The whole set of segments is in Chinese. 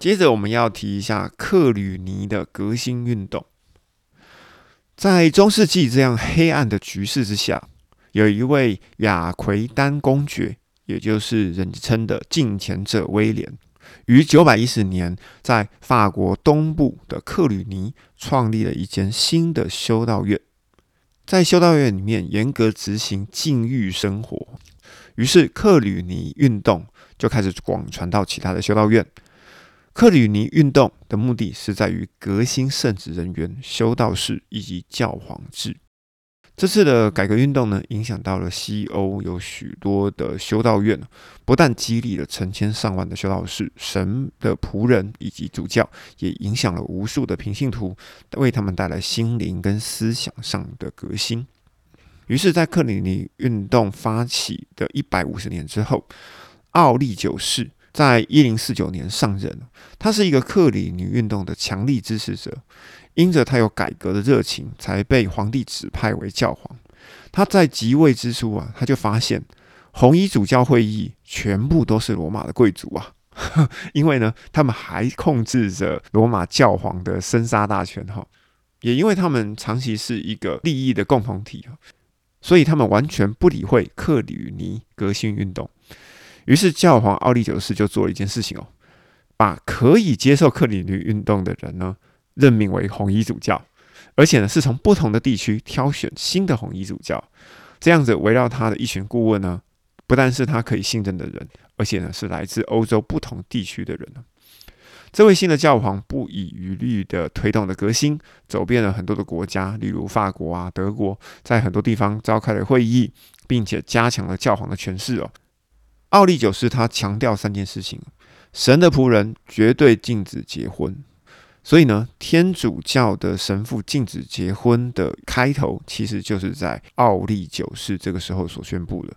接着我们要提一下克吕尼的革新运动。在中世纪这样黑暗的局势之下，有一位亚奎丹公爵，也就是人称的近前者威廉，于九百一十年在法国东部的克吕尼创立了一间新的修道院。在修道院里面严格执行禁欲生活，于是克吕尼运动就开始广传到其他的修道院。克吕尼运动的目的是在于革新圣职人员、修道士以及教皇制。这次的改革运动呢，影响到了西欧有许多的修道院，不但激励了成千上万的修道士、神的仆人以及主教，也影响了无数的平信徒，为他们带来心灵跟思想上的革新。于是，在克里尼运动发起的一百五十年之后，奥利九世。在一零四九年上任，他是一个克里尼运动的强力支持者，因着他有改革的热情，才被皇帝指派为教皇。他在即位之初啊，他就发现红衣主教会议全部都是罗马的贵族啊，因为呢，他们还控制着罗马教皇的生杀大权哈，也因为他们长期是一个利益的共同体所以他们完全不理会克里尼革新运动。于是教皇奥利九世就做了一件事情哦，把可以接受克里尼运动的人呢任命为红衣主教，而且呢是从不同的地区挑选新的红衣主教，这样子围绕他的一群顾问呢，不但是他可以信任的人，而且呢是来自欧洲不同地区的人。这位新的教皇不遗余力的推动了革新，走遍了很多的国家，例如法国啊、德国，在很多地方召开了会议，并且加强了教皇的权势哦。奥利九世他强调三件事情：神的仆人绝对禁止结婚。所以呢，天主教的神父禁止结婚的开头，其实就是在奥利九世这个时候所宣布的。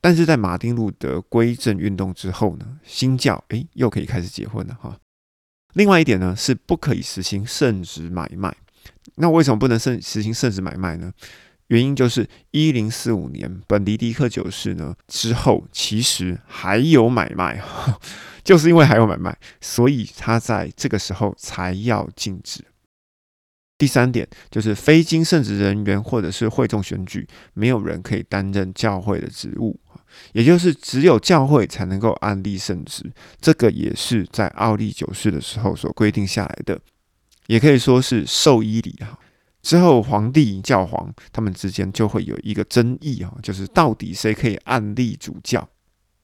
但是在马丁路德归正运动之后呢，新教诶又可以开始结婚了哈。另外一点呢，是不可以实行圣旨买卖。那为什么不能圣实行圣旨买卖呢？原因就是一零四五年本迪迪克九世呢之后，其实还有买卖，就是因为还有买卖，所以他在这个时候才要禁止。第三点就是非经圣职人员或者是会众选举，没有人可以担任教会的职务，也就是只有教会才能够安立圣职。这个也是在奥利九世的时候所规定下来的，也可以说是授医礼哈。之后，皇帝、教皇他们之间就会有一个争议啊，就是到底谁可以按立主教？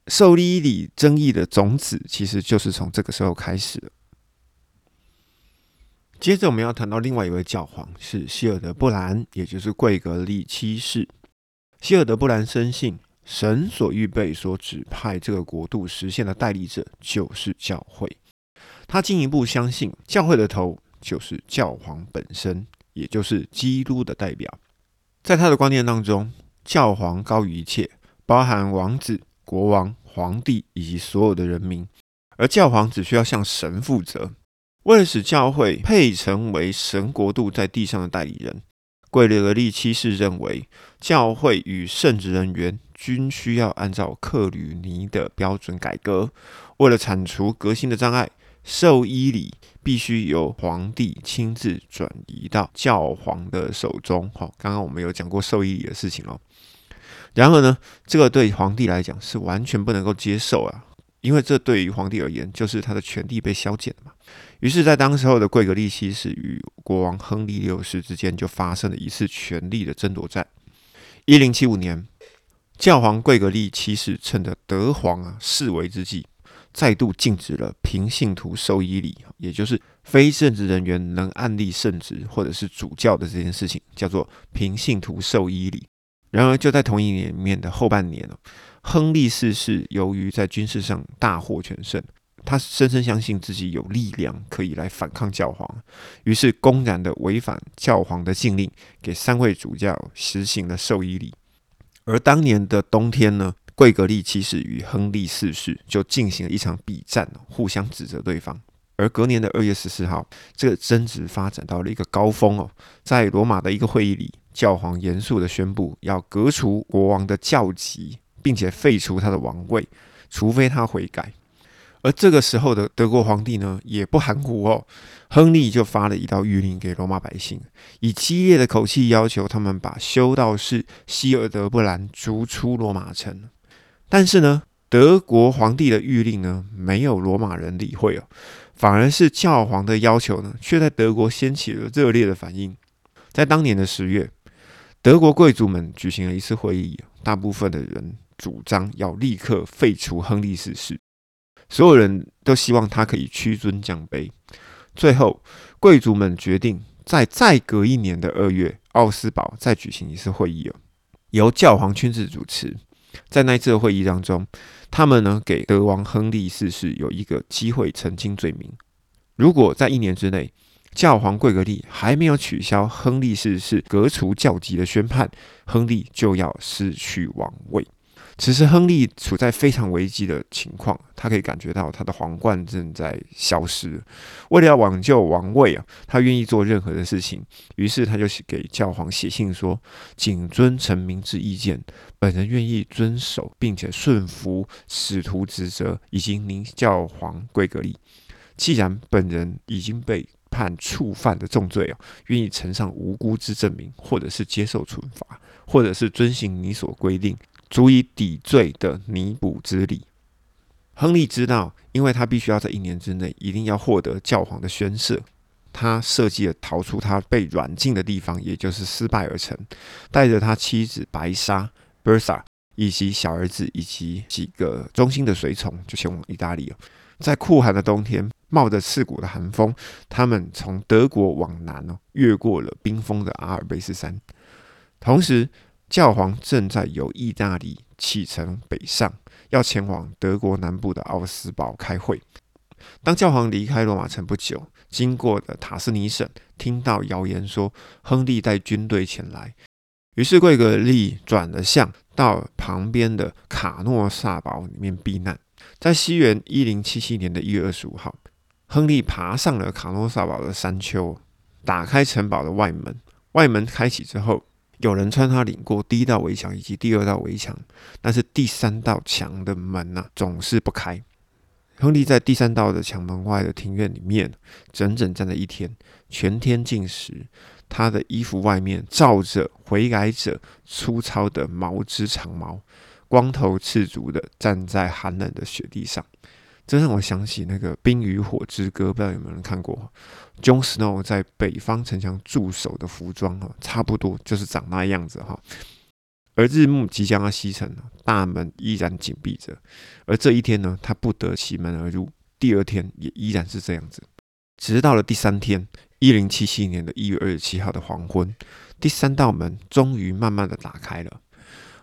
受礼礼争议的种子，其实就是从这个时候开始的。接着，我们要谈到另外一位教皇是希尔德布兰，也就是贵格利七世。希尔德布兰深信，神所预备、所指派这个国度实现的代理者就是教会。他进一步相信，教会的头就是教皇本身。也就是基督的代表，在他的观念当中，教皇高于一切，包含王子、国王、皇帝以及所有的人民，而教皇只需要向神负责。为了使教会配成为神国度在地上的代理人，贵列格利七世认为，教会与圣职人员均需要按照克吕尼的标准改革。为了铲除革新的障碍。授衣礼必须由皇帝亲自转移到教皇的手中。好，刚刚我们有讲过授衣礼的事情哦。然而呢，这个对皇帝来讲是完全不能够接受啊，因为这对于皇帝而言就是他的权力被削减了嘛。于是，在当时候的贵格利七世与国王亨利六世之间就发生了一次权力的争夺战。一零七五年，教皇贵格利七世趁着德皇啊示威之际。再度禁止了平信徒授医礼，也就是非圣职人员能案例圣职或者是主教的这件事情，叫做平信徒授医礼。然而，就在同一年里面的后半年亨利四世由于在军事上大获全胜，他深深相信自己有力量可以来反抗教皇，于是公然的违反教皇的禁令，给三位主教实行了授医礼。而当年的冬天呢？贵格利七世与亨利四世就进行了一场比战，互相指责对方。而隔年的二月十四号，这个争执发展到了一个高峰哦。在罗马的一个会议里，教皇严肃的宣布要革除国王的教籍，并且废除他的王位，除非他悔改。而这个时候的德国皇帝呢，也不含糊哦。亨利就发了一道谕令给罗马百姓，以激烈的口气要求他们把修道士希尔德布兰逐出罗马城。但是呢，德国皇帝的谕令呢，没有罗马人理会哦，反而是教皇的要求呢，却在德国掀起了热烈的反应。在当年的十月，德国贵族们举行了一次会议，大部分的人主张要立刻废除亨利四世，所有人都希望他可以屈尊降卑。最后，贵族们决定在再隔一年的二月，奥斯堡再举行一次会议哦，由教皇亲自主持。在那次的会议当中，他们呢给德王亨利四世有一个机会澄清罪名。如果在一年之内，教皇贵格利还没有取消亨利四世革除教籍的宣判，亨利就要失去王位。此时，亨利处在非常危机的情况，他可以感觉到他的皇冠正在消失。为了要挽救王位啊，他愿意做任何的事情。于是，他就给教皇写信说：“谨遵臣民之意见，本人愿意遵守并且顺服使徒职责，以及您教皇贵格利。既然本人已经被判触犯的重罪啊，愿意呈上无辜之证明，或者是接受处罚，或者是遵行你所规定。”足以抵罪的弥补之礼。亨利知道，因为他必须要在一年之内一定要获得教皇的宣赦，他设计了逃出他被软禁的地方，也就是失败而成，带着他妻子白莎 （Bertha） 以及小儿子以及几个忠心的随从，就前往意大利了。在酷寒的冬天，冒着刺骨的寒风，他们从德国往南哦，越过了冰封的阿尔卑斯山，同时。教皇正在由意大利启程北上，要前往德国南部的奥斯堡开会。当教皇离开罗马城不久，经过的塔斯尼省听到谣言说亨利带军队前来，于是贵格利转了向，到旁边的卡诺萨堡里面避难。在西元一零七七年的一月二十五号，亨利爬上了卡诺萨堡的山丘，打开城堡的外门。外门开启之后。有人穿他领过第一道围墙以及第二道围墙，但是第三道墙的门呢总是不开。亨利在第三道的墙门外的庭院里面整整站了一天，全天禁食。他的衣服外面罩着悔改者粗糙的毛织长毛，光头赤足的站在寒冷的雪地上。这让我想起那个《冰与火之歌》，不知道有没有人看过？Jon Snow 在北方城墙驻守的服装哈，差不多就是长那样子哈。而日暮即将要西沉了，大门依然紧闭着。而这一天呢，他不得其门而入。第二天也依然是这样子，直到了第三天，一零七七年的一月二十七号的黄昏，第三道门终于慢慢的打开了。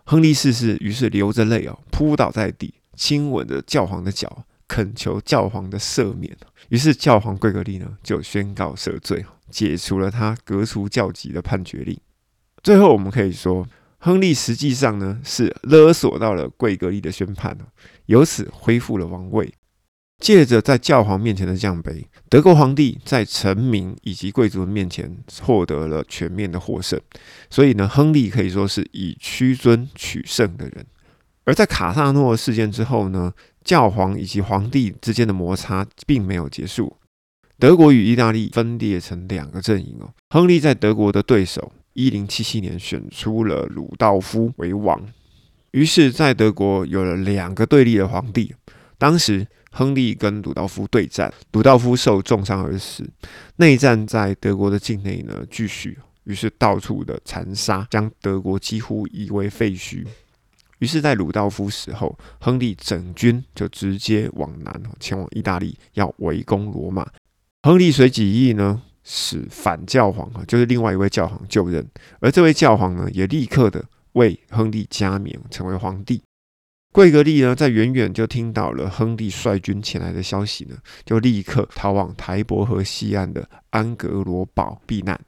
亨利四世于是流着泪哦，扑倒在地，亲吻着教皇的脚。恳求教皇的赦免，于是教皇贵格利呢就宣告赦罪，解除了他革除教籍的判决令。最后，我们可以说，亨利实际上呢是勒索到了贵格利的宣判由此恢复了王位。借着在教皇面前的降杯，德国皇帝在臣民以及贵族面前获得了全面的获胜。所以呢，亨利可以说是以屈尊取胜的人。而在卡萨诺事件之后呢？教皇以及皇帝之间的摩擦并没有结束，德国与意大利分裂成两个阵营哦。亨利在德国的对手，一零七七年选出了鲁道夫为王，于是，在德国有了两个对立的皇帝。当时，亨利跟鲁道夫对战，鲁道夫受重伤而死。内战在德国的境内呢继续，于是到处的残杀，将德国几乎夷为废墟。于是，在鲁道夫死后，亨利整军就直接往南前往意大利，要围攻罗马。亨利随即意呢，使反教皇啊，就是另外一位教皇就任，而这位教皇呢，也立刻的为亨利加冕成为皇帝。贵格利呢，在远远就听到了亨利率军前来的消息呢，就立刻逃往台伯河西岸的安格罗堡避难，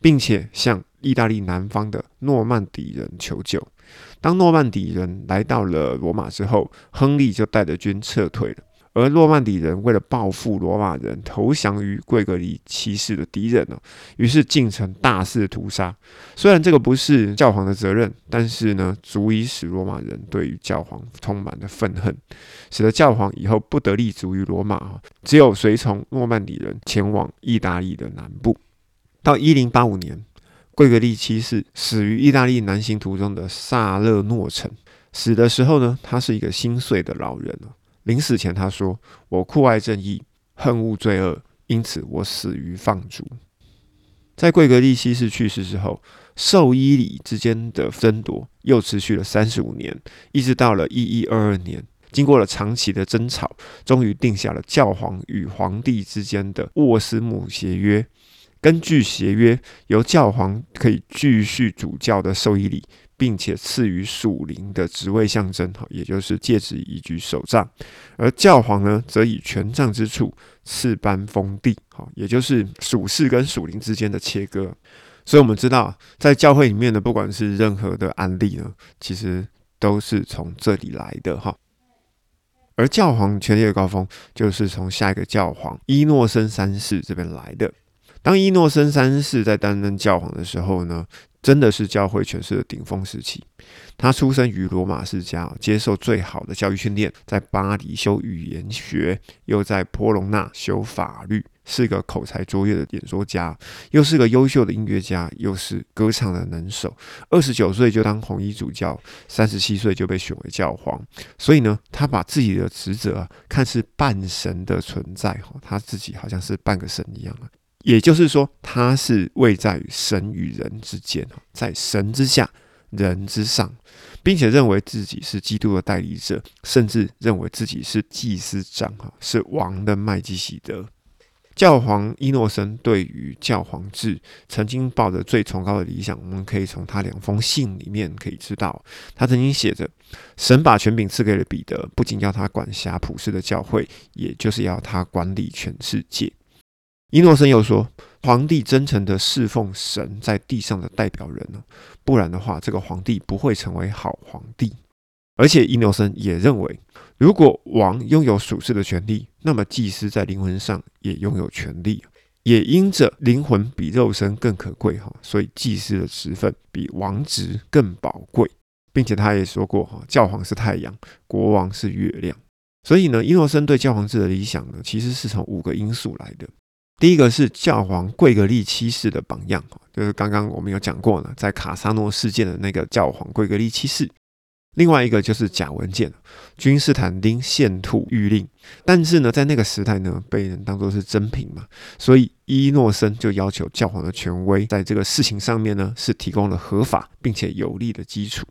并且向意大利南方的诺曼底人求救。当诺曼底人来到了罗马之后，亨利就带着军撤退了。而诺曼底人为了报复罗马人投降于贵格里七世的敌人呢，于是进城大肆屠杀。虽然这个不是教皇的责任，但是呢，足以使罗马人对于教皇充满了愤恨，使得教皇以后不得立足于罗马，只有随从诺曼底人前往意大利的南部。到一零八五年，贵格利七世死于意大利南行途中的萨勒诺城。死的时候呢，他是一个心碎的老人临死前，他说：“我酷爱正义，恨恶罪恶，因此我死于放逐。”在贵格利七世去世之后，兽医里之间的争夺又持续了三十五年，一直到了一一二二年，经过了长期的争吵，终于定下了教皇与皇帝之间的沃斯姆协约。根据协约，由教皇可以继续主教的授意礼。并且赐予属灵的职位象征，哈，也就是戒指以及手杖；而教皇呢，则以权杖之处赐颁封地，哈，也就是属世跟属灵之间的切割。所以，我们知道，在教会里面呢，不管是任何的案例呢，其实都是从这里来的，哈。而教皇权力的高峰，就是从下一个教皇伊诺森三世这边来的。当伊诺森三世在担任教皇的时候呢？真的是教会权势的顶峰时期。他出生于罗马世家，接受最好的教育训练，在巴黎修语言学，又在波隆纳修法律，是个口才卓越的演说家，又是个优秀的音乐家，又是歌唱的能手。二十九岁就当红衣主教，三十七岁就被选为教皇。所以呢，他把自己的职责看是半神的存在，哈，他自己好像是半个神一样啊。也就是说，他是位在神与人之间，在神之下，人之上，并且认为自己是基督的代理者，甚至认为自己是祭司长，哈，是王的麦基喜德。教皇伊诺森对于教皇制曾经抱着最崇高的理想，我们可以从他两封信里面可以知道，他曾经写着：神把权柄赐给了彼得，不仅要他管辖普世的教会，也就是要他管理全世界。伊诺森又说：“皇帝真诚的侍奉神在地上的代表人呢，不然的话，这个皇帝不会成为好皇帝。而且，伊诺森也认为，如果王拥有属世的权利，那么祭司在灵魂上也拥有权利，也因着灵魂比肉身更可贵哈，所以祭司的职分比王职更宝贵，并且他也说过哈，教皇是太阳，国王是月亮。所以呢，伊诺森对教皇制的理想呢，其实是从五个因素来的。”第一个是教皇贵格利七世的榜样，就是刚刚我们有讲过呢，在卡萨诺事件的那个教皇贵格利七世。另外一个就是假文件，君士坦丁献兔谕令，但是呢，在那个时代呢，被人当作是真品嘛，所以伊诺森就要求教皇的权威在这个事情上面呢，是提供了合法并且有利的基础。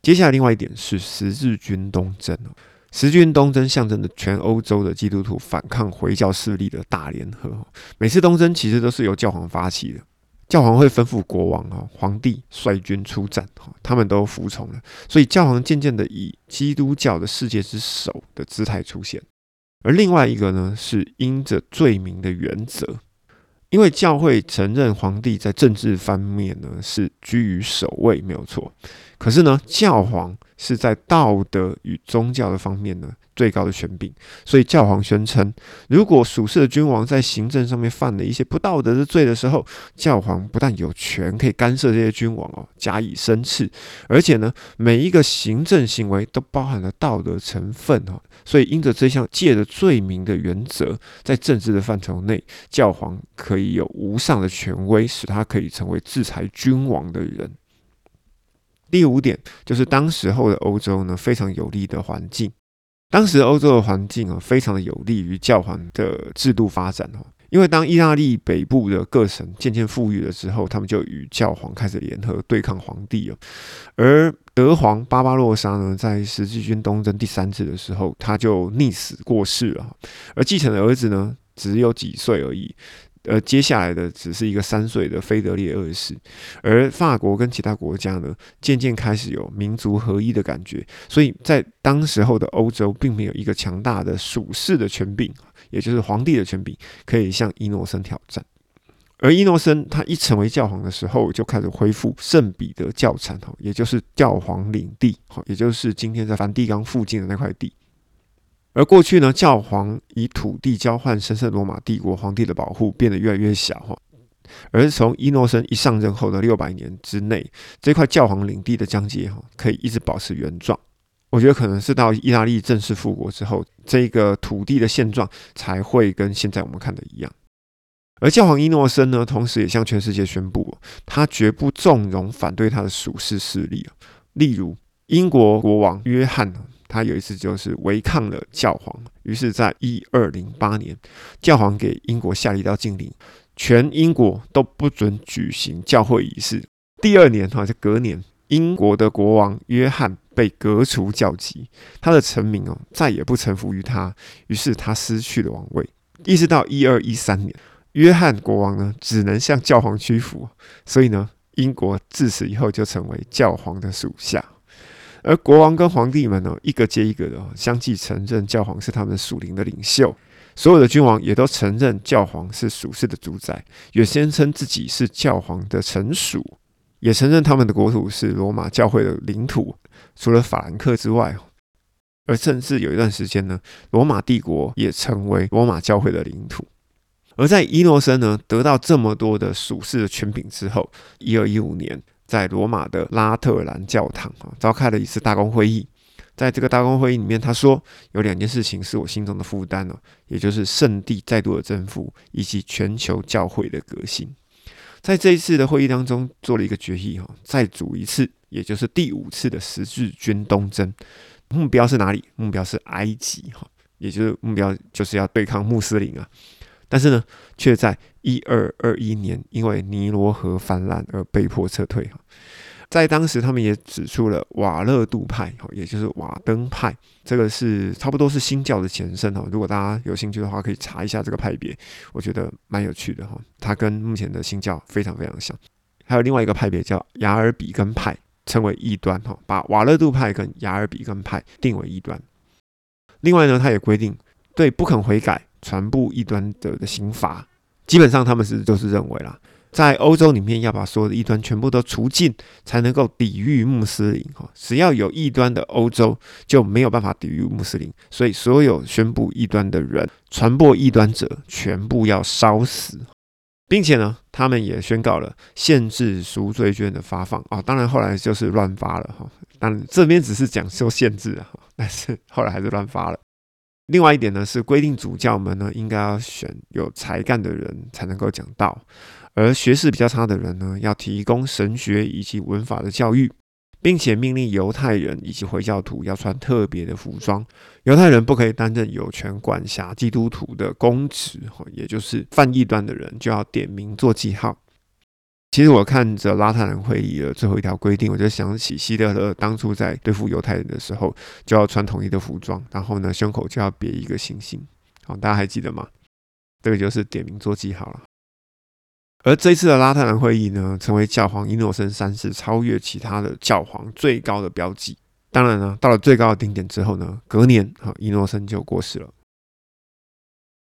接下来，另外一点是十字军东征十字军东征象征着全欧洲的基督徒反抗回教势力的大联合。每次东征其实都是由教皇发起的，教皇会吩咐国王啊、皇帝率军出战，哈，他们都服从了。所以教皇渐渐的以基督教的世界之首的姿态出现。而另外一个呢，是因着罪名的原则，因为教会承认皇帝在政治方面呢是居于首位，没有错。可是呢，教皇。是在道德与宗教的方面呢最高的权柄，所以教皇宣称，如果属世的君王在行政上面犯了一些不道德的罪的时候，教皇不但有权可以干涉这些君王哦，加以申斥，而且呢，每一个行政行为都包含了道德成分哦，所以因着这项借的罪名的原则，在政治的范畴内，教皇可以有无上的权威，使他可以成为制裁君王的人。第五点就是当时候的欧洲呢非常有利的环境，当时欧洲的环境啊非常的有利于教皇的制度发展哦，因为当意大利北部的各省渐渐富裕了之后，他们就与教皇开始联合对抗皇帝了。而德皇巴巴洛沙呢，在十字军东征第三次的时候，他就溺死过世了，而继承的儿子呢只有几岁而已。而接下来的只是一个三岁的菲德烈二世，而法国跟其他国家呢，渐渐开始有民族合一的感觉，所以在当时候的欧洲，并没有一个强大的属世的权柄，也就是皇帝的权柄，可以向伊诺森挑战。而伊诺森他一成为教皇的时候，就开始恢复圣彼得教产，也就是教皇领地，也就是今天在梵蒂冈附近的那块地。而过去呢，教皇以土地交换神圣罗马帝国皇帝的保护变得越来越小哈。而从伊诺森一上任后的六百年之内，这块教皇领地的疆界哈可以一直保持原状。我觉得可能是到意大利正式复国之后，这个土地的现状才会跟现在我们看的一样。而教皇伊诺森呢，同时也向全世界宣布，他绝不纵容反对他的属世势力例如，英国国王约翰，他有一次就是违抗了教皇，于是，在一二零八年，教皇给英国下了一道禁令。全英国都不准举行教会仪式。第二年，哈，就隔年，英国的国王约翰被革除教籍，他的臣民哦再也不臣服于他，于是他失去了王位。一直到一二一三年，约翰国王呢只能向教皇屈服，所以呢，英国自此以后就成为教皇的属下。而国王跟皇帝们呢，一个接一个的相继承认教皇是他们属灵的领袖。所有的君王也都承认教皇是属世的主宰，也宣称自己是教皇的臣属，也承认他们的国土是罗马教会的领土，除了法兰克之外，而甚至有一段时间呢，罗马帝国也成为罗马教会的领土。而在伊诺森呢得到这么多的属世的权柄之后，一二一五年，在罗马的拉特兰教堂啊召开了一次大公会议。在这个大公会议里面，他说有两件事情是我心中的负担哦，也就是圣地再度的征服以及全球教会的革新。在这一次的会议当中，做了一个决议哈，再组一次，也就是第五次的十字军东征，目标是哪里？目标是埃及哈，也就是目标就是要对抗穆斯林啊。但是呢，却在一二二一年因为尼罗河泛滥而被迫撤退哈。在当时，他们也指出了瓦勒杜派，也就是瓦登派，这个是差不多是新教的前身哈。如果大家有兴趣的话，可以查一下这个派别，我觉得蛮有趣的哈。它跟目前的新教非常非常像。还有另外一个派别叫雅尔比根派，称为异端哈，把瓦勒杜派跟雅尔比根派定为异端。另外呢，他也规定对不肯悔改、传播异端者的刑罚，基本上他们是就是认为啦。在欧洲里面，要把所有的异端全部都除尽，才能够抵御穆斯林。哈，只要有异端的欧洲，就没有办法抵御穆斯林。所以，所有宣布异端的人、传播异端者，全部要烧死，并且呢，他们也宣告了限制赎罪券的发放啊。当然，后来就是乱发了哈。但这边只是讲说限制啊，但是后来还是乱发了。另外一点呢，是规定主教们呢，应该要选有才干的人才能够讲道。而学识比较差的人呢，要提供神学以及文法的教育，并且命令犹太人以及回教徒要穿特别的服装。犹太人不可以担任有权管辖基督徒的公职，也就是犯异端的人就要点名做记号。其实我看着拉特兰会议的最后一条规定，我就想起希特勒当初在对付犹太人的时候，就要穿统一的服装，然后呢胸口就要别一个星星。好，大家还记得吗？这个就是点名做记号了。而这一次的拉特兰会议呢，成为教皇伊诺森三世超越其他的教皇最高的标记。当然呢，到了最高的顶点之后呢，隔年哈，伊诺森就过世了。